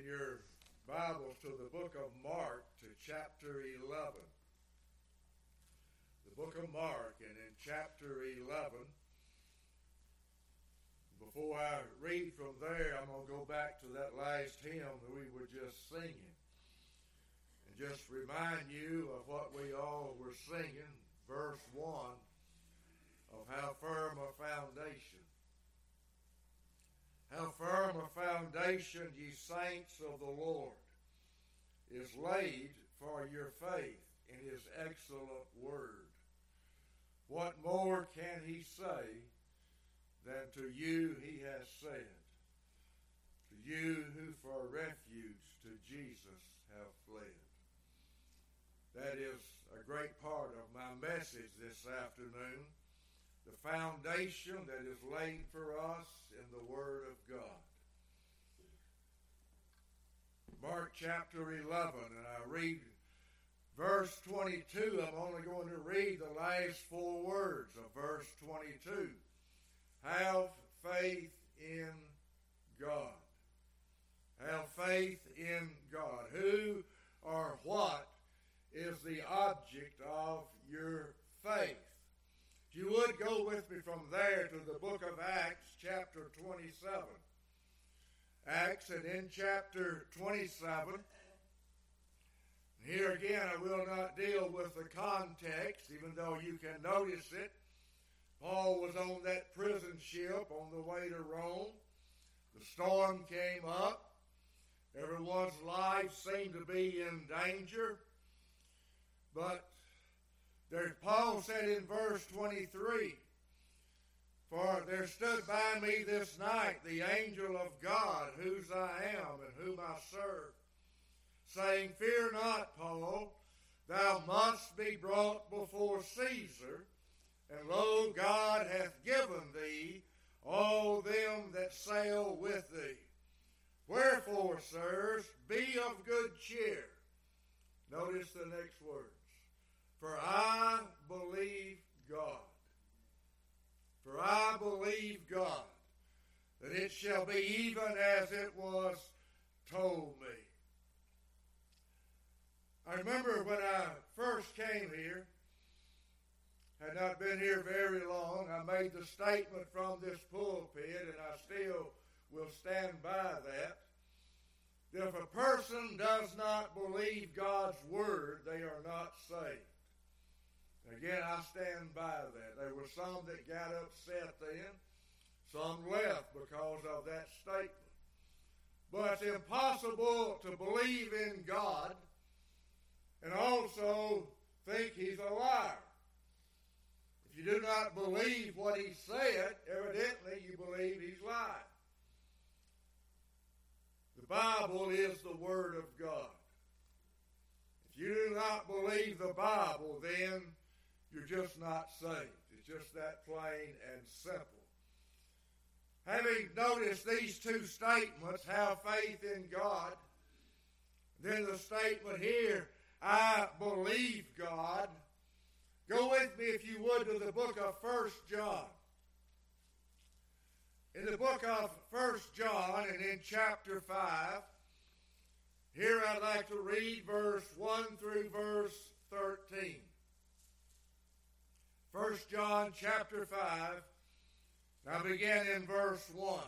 in your Bibles to the book of Mark to chapter 11. The book of Mark, and in chapter 11, before I read from there, I'm going to go back to that last hymn that we were just singing. And just remind you of what we all were singing, verse 1 of how firm a foundation. How firm a foundation, ye saints of the Lord, is laid for your faith in his excellent word. What more can he say than to you he has said? To you who for refuge to Jesus have fled. That is a great part of my message this afternoon the foundation that is laid for us in the Word of God. Mark chapter 11, and I read verse 22. I'm only going to read the last four words of verse 22. Have faith in God. Have faith in God. Who or what is the object of your faith? If you would go with me from there to the book of Acts, chapter 27. Acts, and in chapter 27, here again, I will not deal with the context, even though you can notice it. Paul was on that prison ship on the way to Rome. The storm came up. Everyone's life seemed to be in danger. But there, Paul said in verse 23, For there stood by me this night the angel of God, whose I am and whom I serve, saying, Fear not, Paul, thou must be brought before Caesar, and lo, God hath given thee all them that sail with thee. Wherefore, sirs, be of good cheer. Notice the next word. For I believe God. For I believe God that it shall be even as it was told me. I remember when I first came here, had not been here very long, I made the statement from this pulpit, and I still will stand by that. That if a person does not believe God's word, they are not saved. Again, I stand by that. There were some that got upset then. Some left because of that statement. But it's impossible to believe in God and also think he's a liar. If you do not believe what he said, evidently you believe he's lying. The Bible is the Word of God. If you do not believe the Bible, then you're just not saved. It's just that plain and simple. Having noticed these two statements, have faith in God, then the statement here, I believe God. Go with me, if you would, to the book of First John. In the book of First John and in chapter 5, here I'd like to read verse 1 through verse 13. First John chapter 5. Now begin in verse 1.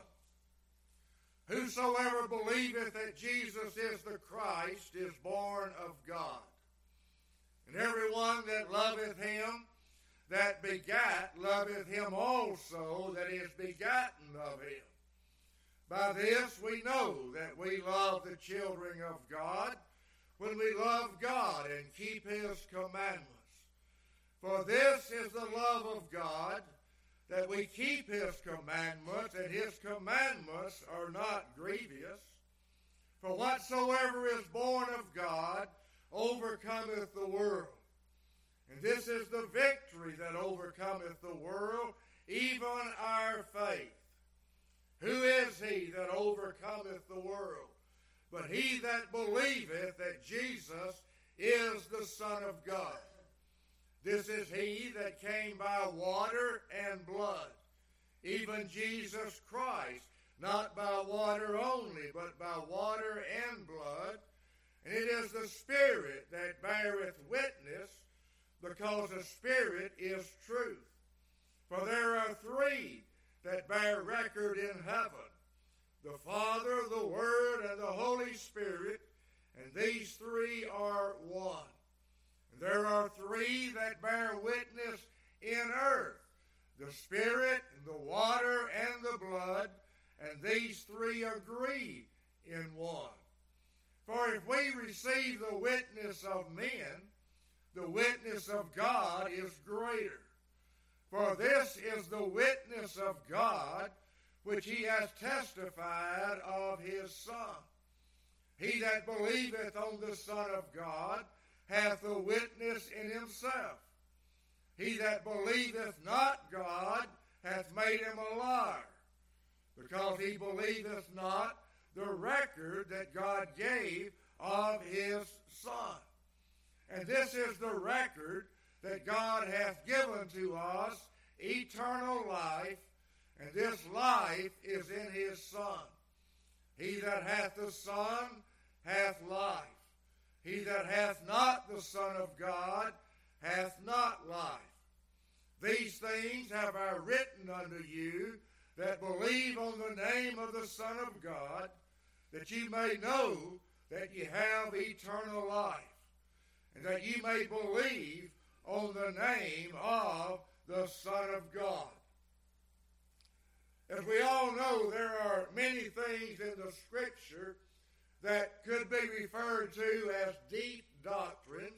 Whosoever believeth that Jesus is the Christ is born of God. And everyone that loveth him that begat loveth him also that is begotten of him. By this we know that we love the children of God when we love God and keep his commandments. For this is the love of God, that we keep his commandments, and his commandments are not grievous. For whatsoever is born of God overcometh the world. And this is the victory that overcometh the world, even our faith. Who is he that overcometh the world? But he that believeth that Jesus is the Son of God. This is he that came by water and blood, even Jesus Christ, not by water only, but by water and blood. And it is the Spirit that beareth witness, because the Spirit is truth. For there are three that bear record in heaven the Father, the Word, and the Holy Spirit, and these three are one. There are three that bear witness in earth the Spirit, the water, and the blood, and these three agree in one. For if we receive the witness of men, the witness of God is greater. For this is the witness of God which he has testified of his Son. He that believeth on the Son of God hath a witness in himself. He that believeth not God hath made him a liar, because he believeth not the record that God gave of his Son. And this is the record that God hath given to us eternal life, and this life is in his Son. He that hath the Son hath life. He that hath not the Son of God hath not life. These things have I written unto you that believe on the name of the Son of God, that ye may know that ye have eternal life, and that ye may believe on the name of the Son of God. As we all know, there are many things in the Scripture that could be referred to as deep doctrines.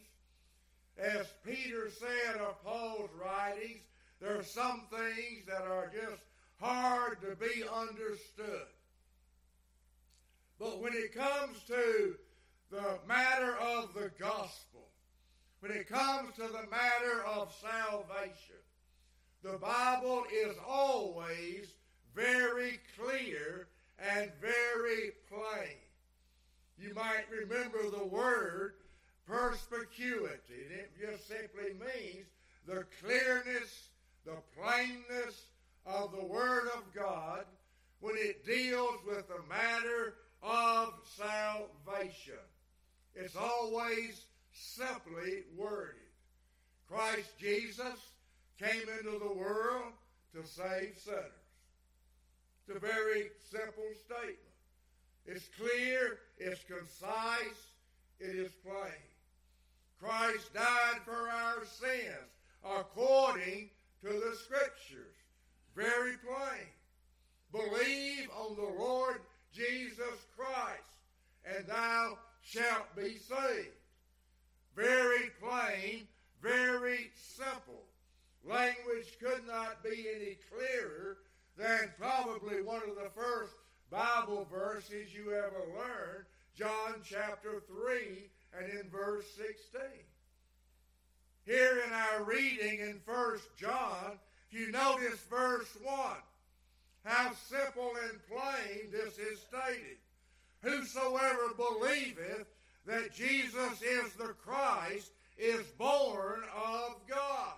As Peter said of Paul's writings, there are some things that are just hard to be understood. But when it comes to the matter of the gospel, when it comes to the matter of salvation, the Bible is always very clear and very plain. You might remember the word perspicuity. It just simply means the clearness, the plainness of the Word of God when it deals with the matter of salvation. It's always simply worded. Christ Jesus came into the world to save sinners. It's a very simple statement. It's clear, it's concise, it is plain. Christ died for our sins according to the Scriptures. Very plain. Believe on the Lord Jesus Christ, and thou shalt be saved. Very plain, very simple. Language could not be any clearer than probably one of the first Bible verses you ever learned, John chapter 3 and in verse 16. Here in our reading in First John, if you notice verse 1, how simple and plain this is stated. Whosoever believeth that Jesus is the Christ is born of God.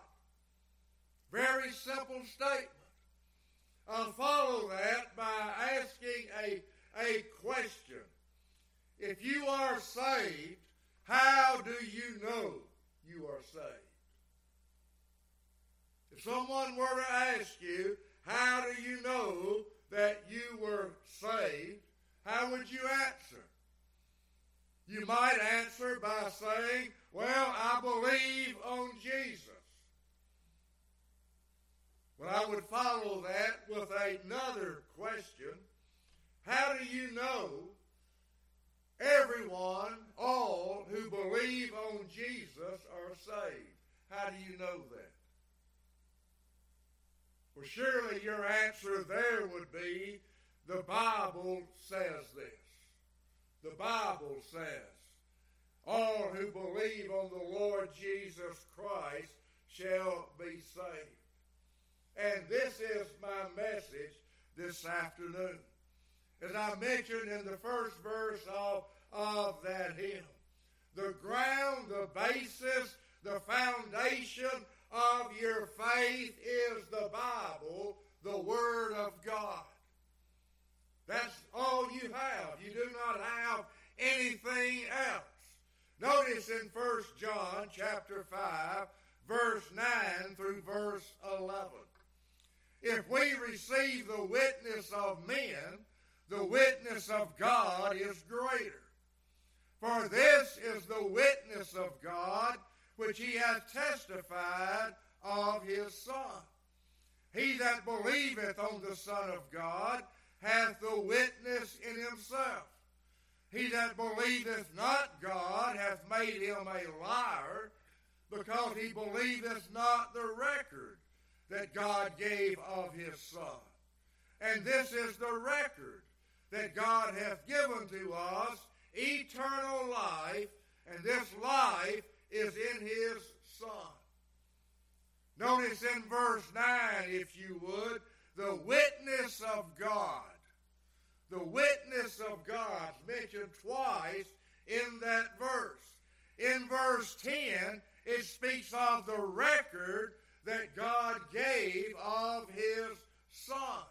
Very simple statement. I'll follow that by asking a, a question. If you are saved, how do you know you are saved? If someone were to ask you, how do you know that you were saved? How would you answer? You might answer by saying, Well, I believe on Jesus. Well, I would follow that with another question. How do you know everyone, all who believe on Jesus are saved? How do you know that? Well, surely your answer there would be the Bible says this. The Bible says, All who believe on the Lord Jesus Christ shall be saved. And this is my message this afternoon. As I mentioned in the first verse of, of that hymn, the ground, the basis, the foundation of your faith is the Bible, the Word of God. That's all you have. You do not have anything else. Notice in 1 John chapter 5, verse 9 through verse 11. If we receive the witness of men, the witness of God is greater. For this is the witness of God which he hath testified of his Son. He that believeth on the Son of God hath the witness in himself. He that believeth not God hath made him a liar, because he believeth not the record that God gave of his Son. And this is the record that God hath given to us eternal life, and this life is in his Son. Notice in verse 9, if you would, the witness of God. The witness of God mentioned twice in that verse. In verse 10, it speaks of the record that God gave of his Son.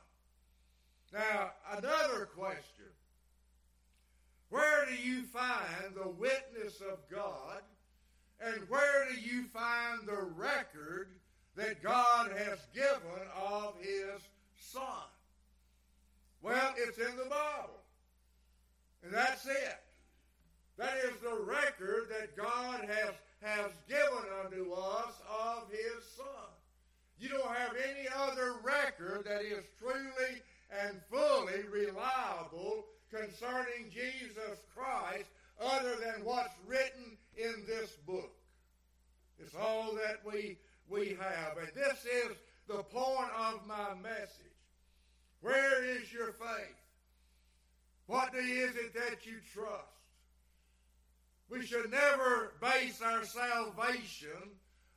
Now, another question. Where do you find the witness of God? And where do you find the record that God has given of his Son? Well, it's in the Bible. And that's it. That is the record that God has, has given unto us of his Son. You don't have any other record that is truly and fully reliable concerning Jesus Christ other than what's written in this book. It's all that we, we have. And this is the point of my message. Where is your faith? What is it that you trust? We should never base our salvation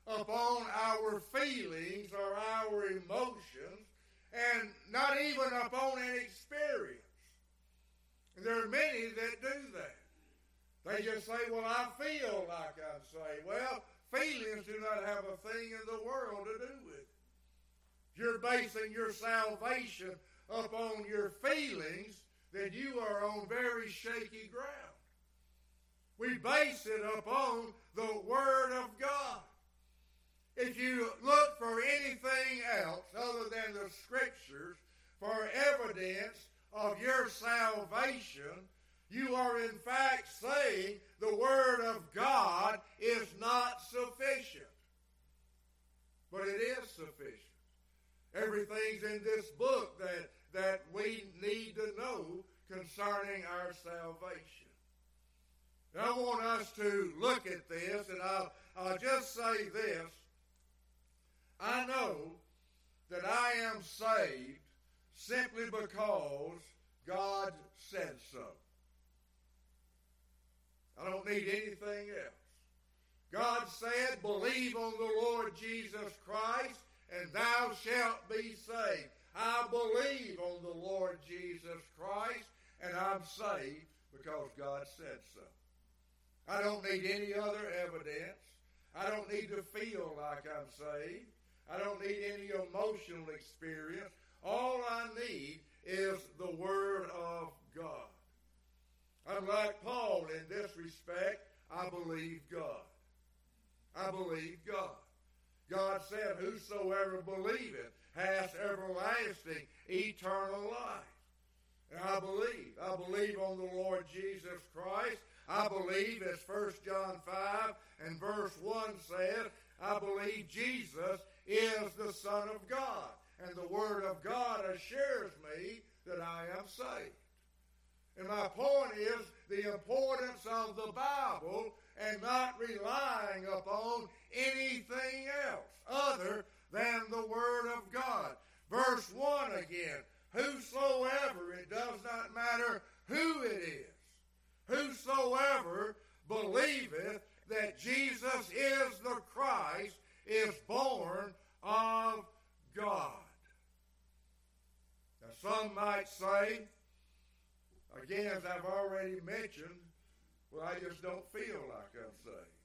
upon our feelings or our emotions and not even upon an experience. And there are many that do that. They just say, well, I feel like I'm saved. Well, feelings do not have a thing in the world to do with it. You're basing your salvation upon your feelings, then you are on very shaky ground. We base it upon the Word of God. If you look for anything else other than the Scriptures for evidence of your salvation, you are in fact saying the Word of God is not sufficient. But it is sufficient. Everything's in this book that, that we need to know concerning our salvation. I want us to look at this, and I'll, I'll just say this. I know that I am saved simply because God said so. I don't need anything else. God said, Believe on the Lord Jesus Christ, and thou shalt be saved. I believe on the Lord Jesus Christ, and I'm saved because God said so. I don't need any other evidence. I don't need to feel like I'm saved. I don't need any emotional experience. All I need is the Word of God. Unlike Paul in this respect, I believe God. I believe God. God said, Whosoever believeth hath everlasting, eternal life. And I believe. I believe on the Lord Jesus Christ. I believe, as 1 John 5 and verse 1 says, I believe Jesus is the Son of God. And the Word of God assures me that I am saved. And my point is the importance of the Bible and not relying upon anything else other than the Word of God. Verse 1 again Whosoever, it does not matter who it is, whosoever believeth that Jesus is the Christ is born of God. Now, some might say, again, as I've already mentioned, well, I just don't feel like I'm saved.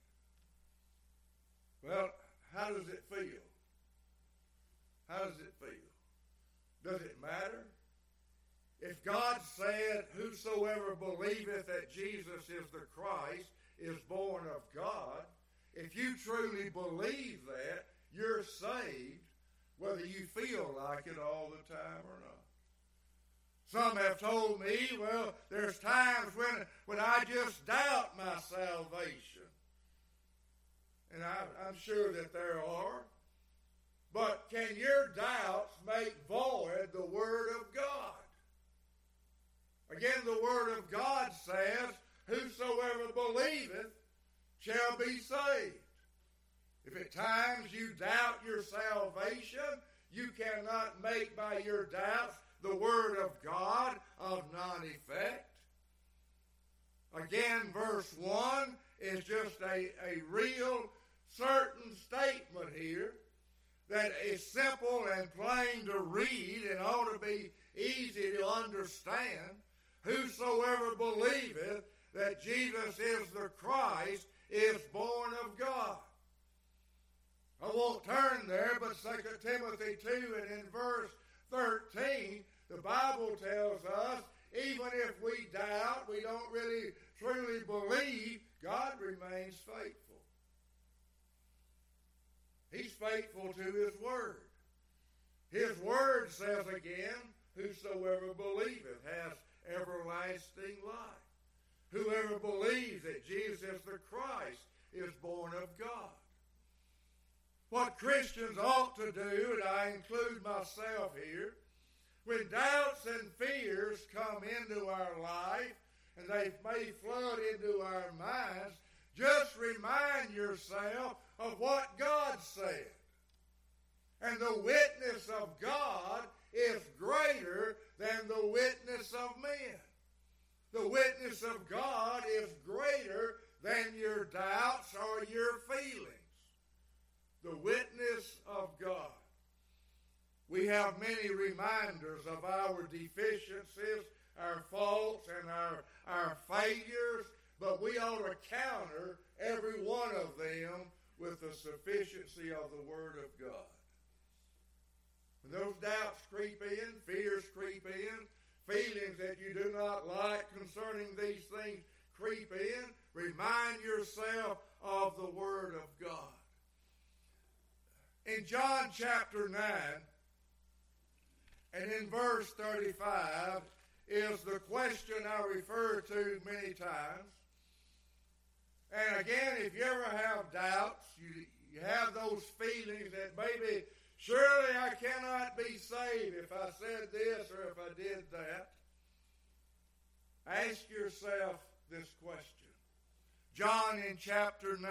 Well, how does it feel? How does it feel? Does it matter? if God said, Whosoever believeth that Jesus is the Christ is born of God, if you truly believe that, you're saved, whether you feel like it all the time or not. Some have told me, well, there's times when, when I just doubt my salvation. And I, I'm sure that there are. But can your doubts make void the Word of God? Again, the Word of God says, Whosoever believeth shall be saved. If at times you doubt your salvation, you cannot make by your doubts the Word of God of non effect. Again, verse 1 is just a, a real certain statement here that is simple and plain to read and ought to be easy to understand. Whosoever believeth that Jesus is the Christ is born of God. I won't turn there, but 2 Timothy 2 and in verse 13, the Bible tells us even if we doubt, we don't really truly believe, God remains faithful. He's faithful to His Word. His Word says again, Whosoever believeth has everlasting life. Whoever believes that Jesus the Christ is born of God. What Christians ought to do, and I include myself here, when doubts and fears come into our life, and they may flood into our minds, just remind yourself of what God said. And the witness of God is greater than the witness of men. The witness of God is greater than your doubts or your feelings. The witness of God. We have many reminders of our deficiencies, our faults, and our, our failures, but we ought to counter every one of them with the sufficiency of the Word of God. When those doubts creep in, fears creep in, feelings that you do not like concerning these things creep in, remind yourself of the Word of God. In John chapter 9, and in verse 35 is the question I refer to many times. And again, if you ever have doubts, you, you have those feelings that maybe Surely I cannot be saved if I said this or if I did that. Ask yourself this question. John in chapter 9,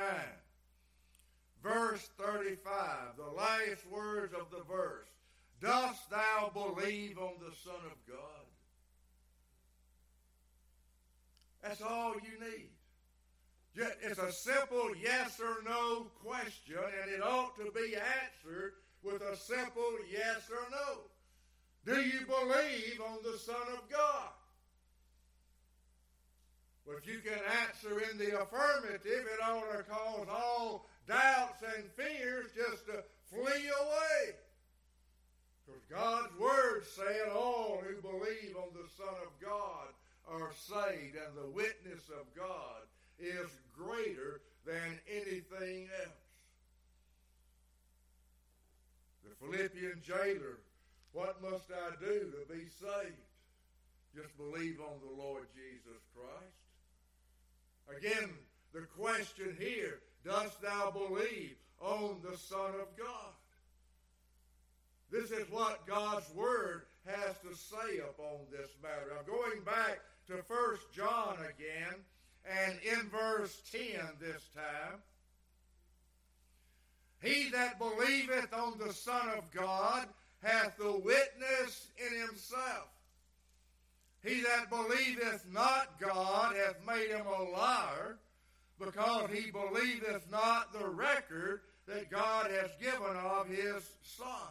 verse 35, the last words of the verse. Dost thou believe on the Son of God? That's all you need. It's a simple yes or no question, and it ought to be answered with a simple yes or no. Do you believe on the Son of God? If you can answer in the affirmative, it ought to cause all doubts and fears just to flee away. Because God's Word said all who believe on the Son of God are saved, and the witness of God is greater than anything else. The Philippian jailer, what must I do to be saved? Just believe on the Lord Jesus Christ. Again, the question here, dost thou believe on the Son of God? This is what God's Word has to say upon this matter. I'm going back to 1 John again, and in verse 10 this time. He that believeth on the Son of God hath the witness in himself. He that believeth not God hath made him a liar, because he believeth not the record that God has given of his Son.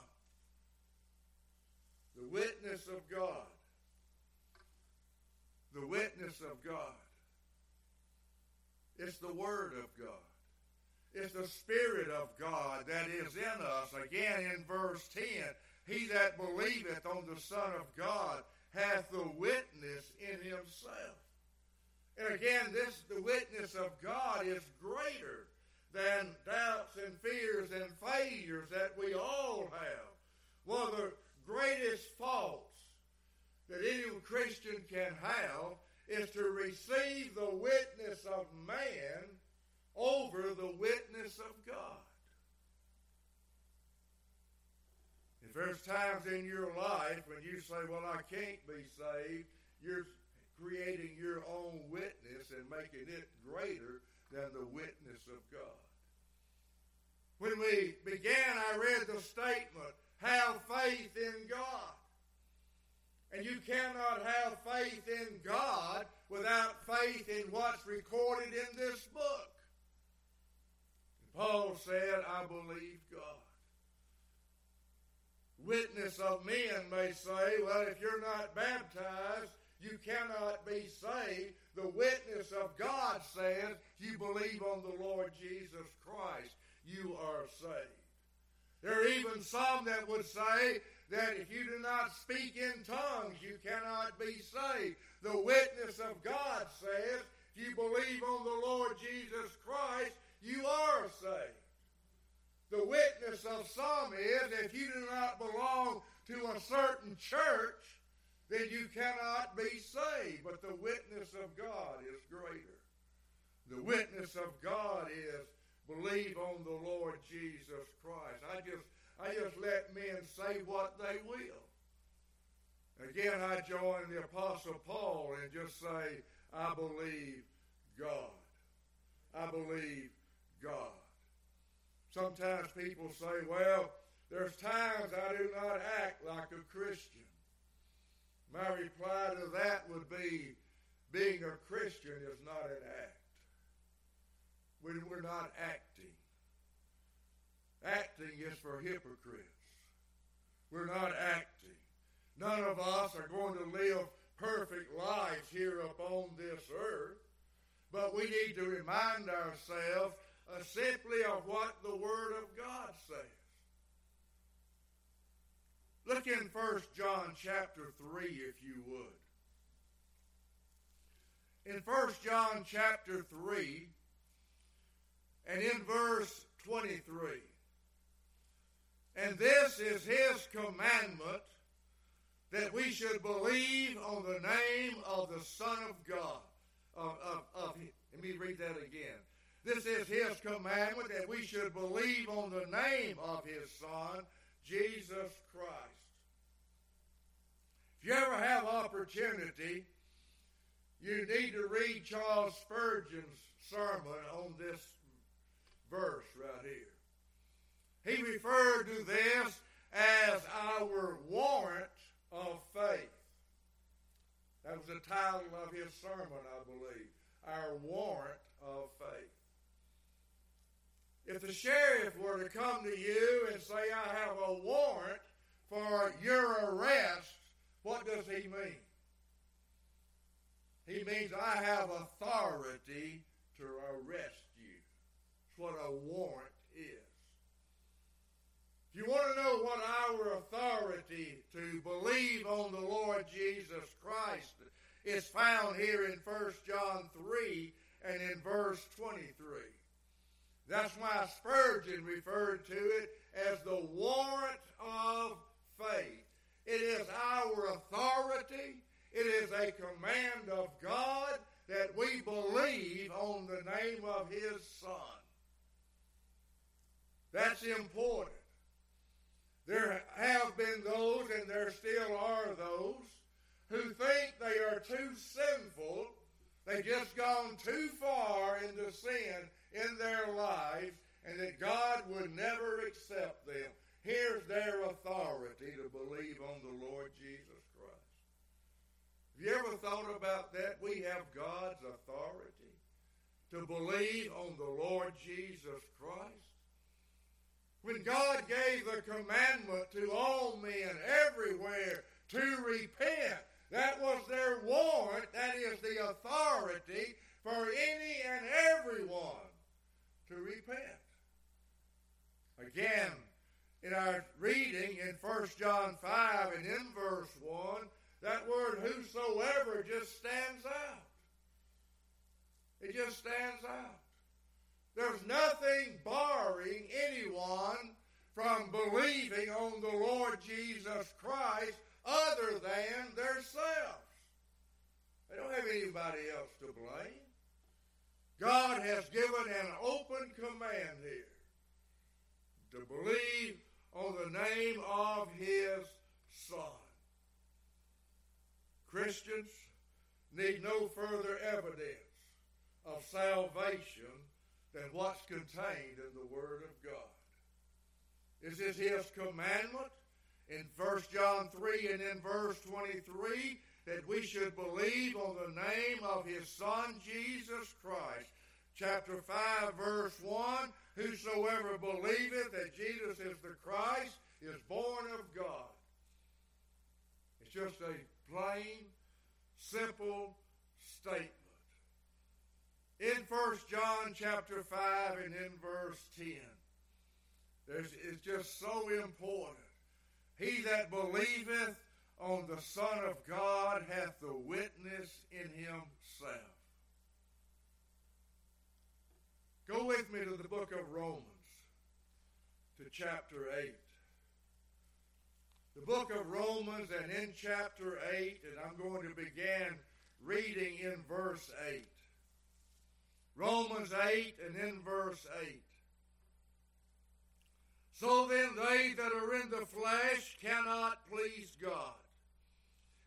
The witness of God. The witness of God. It's the Word of God. It's the Spirit of God that is in us. Again, in verse 10, he that believeth on the Son of God hath the witness in himself. And again, this the witness of God is greater than doubts and fears and failures that we all have. One of the greatest faults that any Christian can have is to receive the witness of man over the witness of God. If there's times in your life when you say, Well, I can't be saved, you're creating your own witness and making it greater than the witness of God. When we began, I read the statement, have faith in God. And you cannot have faith in God without faith in what's recorded in this book. And Paul said, I believe God. Witness of men may say, well, if you're not baptized, you cannot be saved. The witness of God says you believe on the Lord Jesus Christ. You are saved. There are even some that would say that if you do not speak in tongues, you cannot be saved. The witness of God says if you believe on the Lord Jesus Christ, you are saved. The witness of some is if you do not belong to a certain church, then you cannot be saved. But the witness of God is greater. The witness of God is believe on the Lord Jesus Christ. I just I just let men say what they will. Again, I join the Apostle Paul and just say, I believe God. I believe God. Sometimes people say, well, there's times I do not act like a Christian. My reply to that would be being a Christian is not an act. When we're not acting. Acting is for hypocrites. We're not acting. None of us are going to live perfect lives here upon this earth, but we need to remind ourselves uh, simply of what the Word of God says. Look in 1 John chapter 3, if you would. In 1 John chapter 3, and in verse 23, and this is his commandment that we should believe on the name of the Son of God. Of, of, of, let me read that again. This is his commandment that we should believe on the name of his Son, Jesus Christ. If you ever have opportunity, you need to read Charles Spurgeon's sermon on this verse right here. He referred to this as our warrant of faith. That was the title of his sermon, I believe. Our warrant of faith. If the sheriff were to come to you and say, I have a warrant for your arrest, what does he mean? He means I have authority to arrest you. That's what a warrant. If you want to know what our authority to believe on the Lord Jesus Christ is found here in 1 John 3 and in verse 23. That's why Spurgeon referred to it as the warrant of faith. It is our authority. It is a command of God that we believe on the name of His Son. That's important. There have been those, and there still are those, who think they are too sinful. They've just gone too far into sin in their lives, and that God would never accept them. Here's their authority to believe on the Lord Jesus Christ. Have you ever thought about that? We have God's authority to believe on the Lord Jesus Christ. When God gave the commandment to all men everywhere to repent, that was their warrant, that is the authority for any and everyone to repent. Again, in our reading in 1 John 5 and in verse 1, that word whosoever just stands out. It just stands out. There's nothing barring anyone from believing on the Lord Jesus Christ other than themselves. They don't have anybody else to blame. God has given an open command here to believe on the name of His Son. Christians need no further evidence of salvation than what's contained in the Word of God. Is this is His commandment in 1 John 3 and in verse 23 that we should believe on the name of His Son, Jesus Christ. Chapter 5, verse 1 Whosoever believeth that Jesus is the Christ is born of God. It's just a plain, simple statement. In 1 John chapter 5 and in verse 10, there's, it's just so important. He that believeth on the Son of God hath the witness in himself. Go with me to the book of Romans, to chapter 8. The book of Romans, and in chapter 8, and I'm going to begin reading in verse 8. Romans 8 and in verse 8. So then they that are in the flesh cannot please God.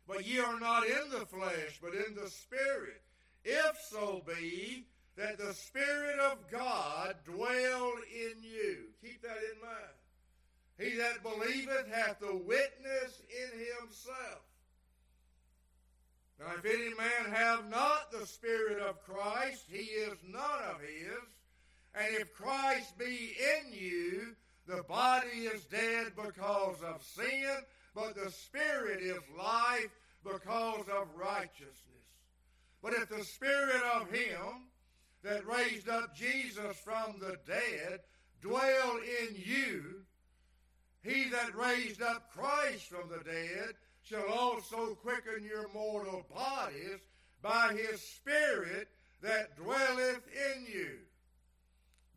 But ye are not in the flesh, but in the Spirit, if so be that the Spirit of God dwell in you. Keep that in mind. He that believeth hath the witness in himself. Now, if any man have not the Spirit of Christ, he is none of his. And if Christ be in you, the body is dead because of sin, but the Spirit is life because of righteousness. But if the Spirit of him that raised up Jesus from the dead dwell in you, he that raised up Christ from the dead shall also quicken your mortal bodies by his Spirit that dwelleth in you.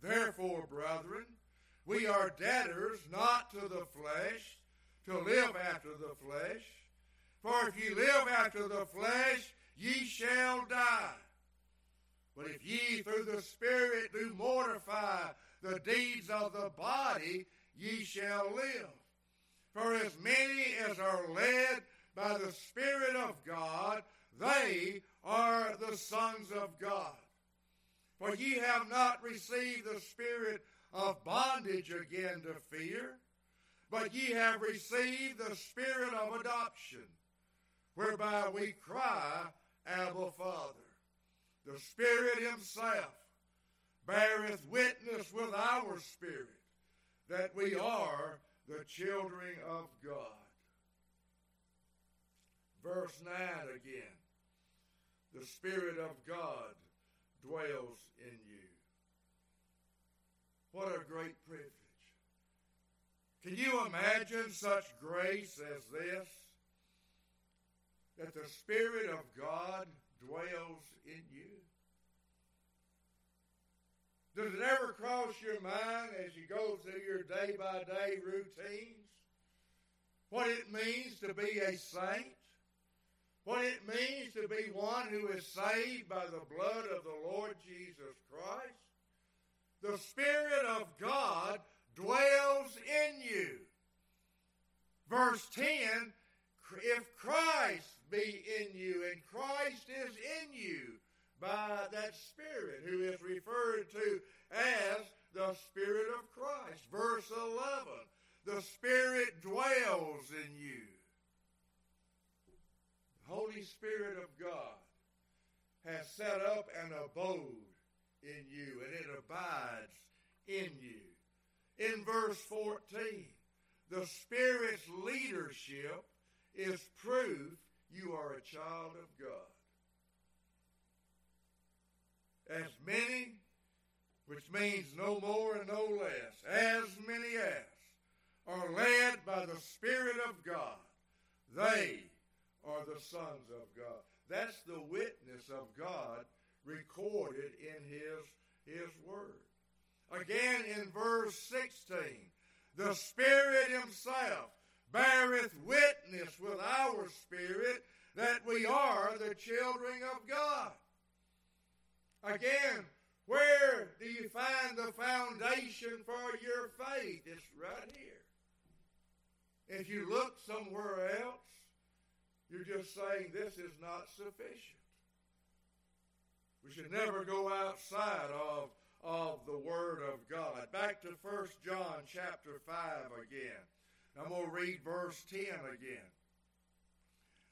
Therefore, brethren, we are debtors not to the flesh, to live after the flesh. For if ye live after the flesh, ye shall die. But if ye through the Spirit do mortify the deeds of the body, ye shall live. For as many as are led by the Spirit of God, they are the sons of God. For ye have not received the spirit of bondage again to fear, but ye have received the spirit of adoption, whereby we cry, Abba, Father. The Spirit Himself beareth witness with our spirit that we are the children of God. Verse 9 again. The Spirit of God dwells in you. What a great privilege. Can you imagine such grace as this? That the Spirit of God dwells in you? Does it ever cross your mind as you go through your day by day routines what it means to be a saint? What it means to be one who is saved by the blood of the Lord Jesus Christ? The Spirit of God dwells in you. Verse 10 if Christ be in you and Christ is in by that Spirit who is referred to as the Spirit of Christ. Verse 11 the Spirit dwells in you. The Holy Spirit of God has set up an abode in you and it abides in you. In verse 14, the Spirit's leadership is proof you are a child of God. As many, which means no more and no less, as many as are led by the Spirit of God, they are the sons of God. That's the witness of God recorded in His, His Word. Again in verse 16, the Spirit Himself beareth witness with our spirit that we are the children of God. Again, where do you find the foundation for your faith? It's right here. If you look somewhere else, you're just saying this is not sufficient. We should never go outside of, of the Word of God. Back to 1 John chapter 5 again. I'm going to read verse 10 again.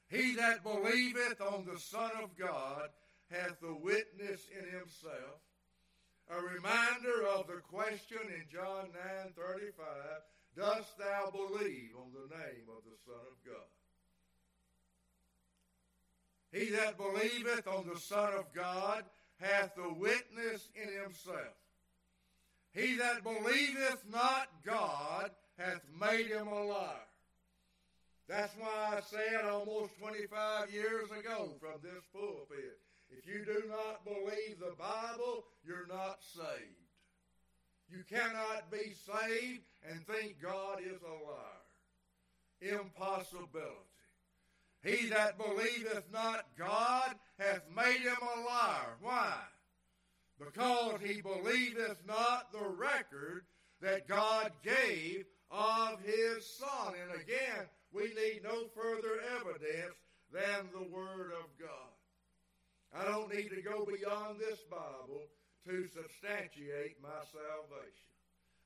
He that believeth on the Son of God hath the witness in himself. A reminder of the question in John 9:35, dost thou believe on the name of the Son of God? He that believeth on the Son of God hath the witness in himself. He that believeth not God hath made him a liar. That's why I said almost 25 years ago from this pulpit if you do not believe the Bible, you're not saved. You cannot be saved and think God is a liar. Impossibility. He that believeth not God hath made him a liar. Why? Because he believeth not the record that God gave of his Son. And again, we need no further evidence than the Word of God. I don't need to go beyond this Bible to substantiate my salvation.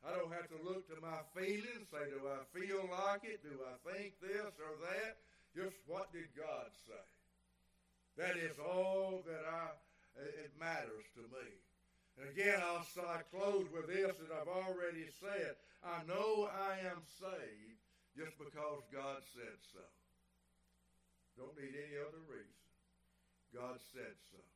I don't have to look to my feelings, say, do I feel like it? Do I think this or that? Just what did God say? That is all that I, it matters to me. And again, I'll I close with this that I've already said. I know I am saved just because God said so. Don't need any other reason. God said so.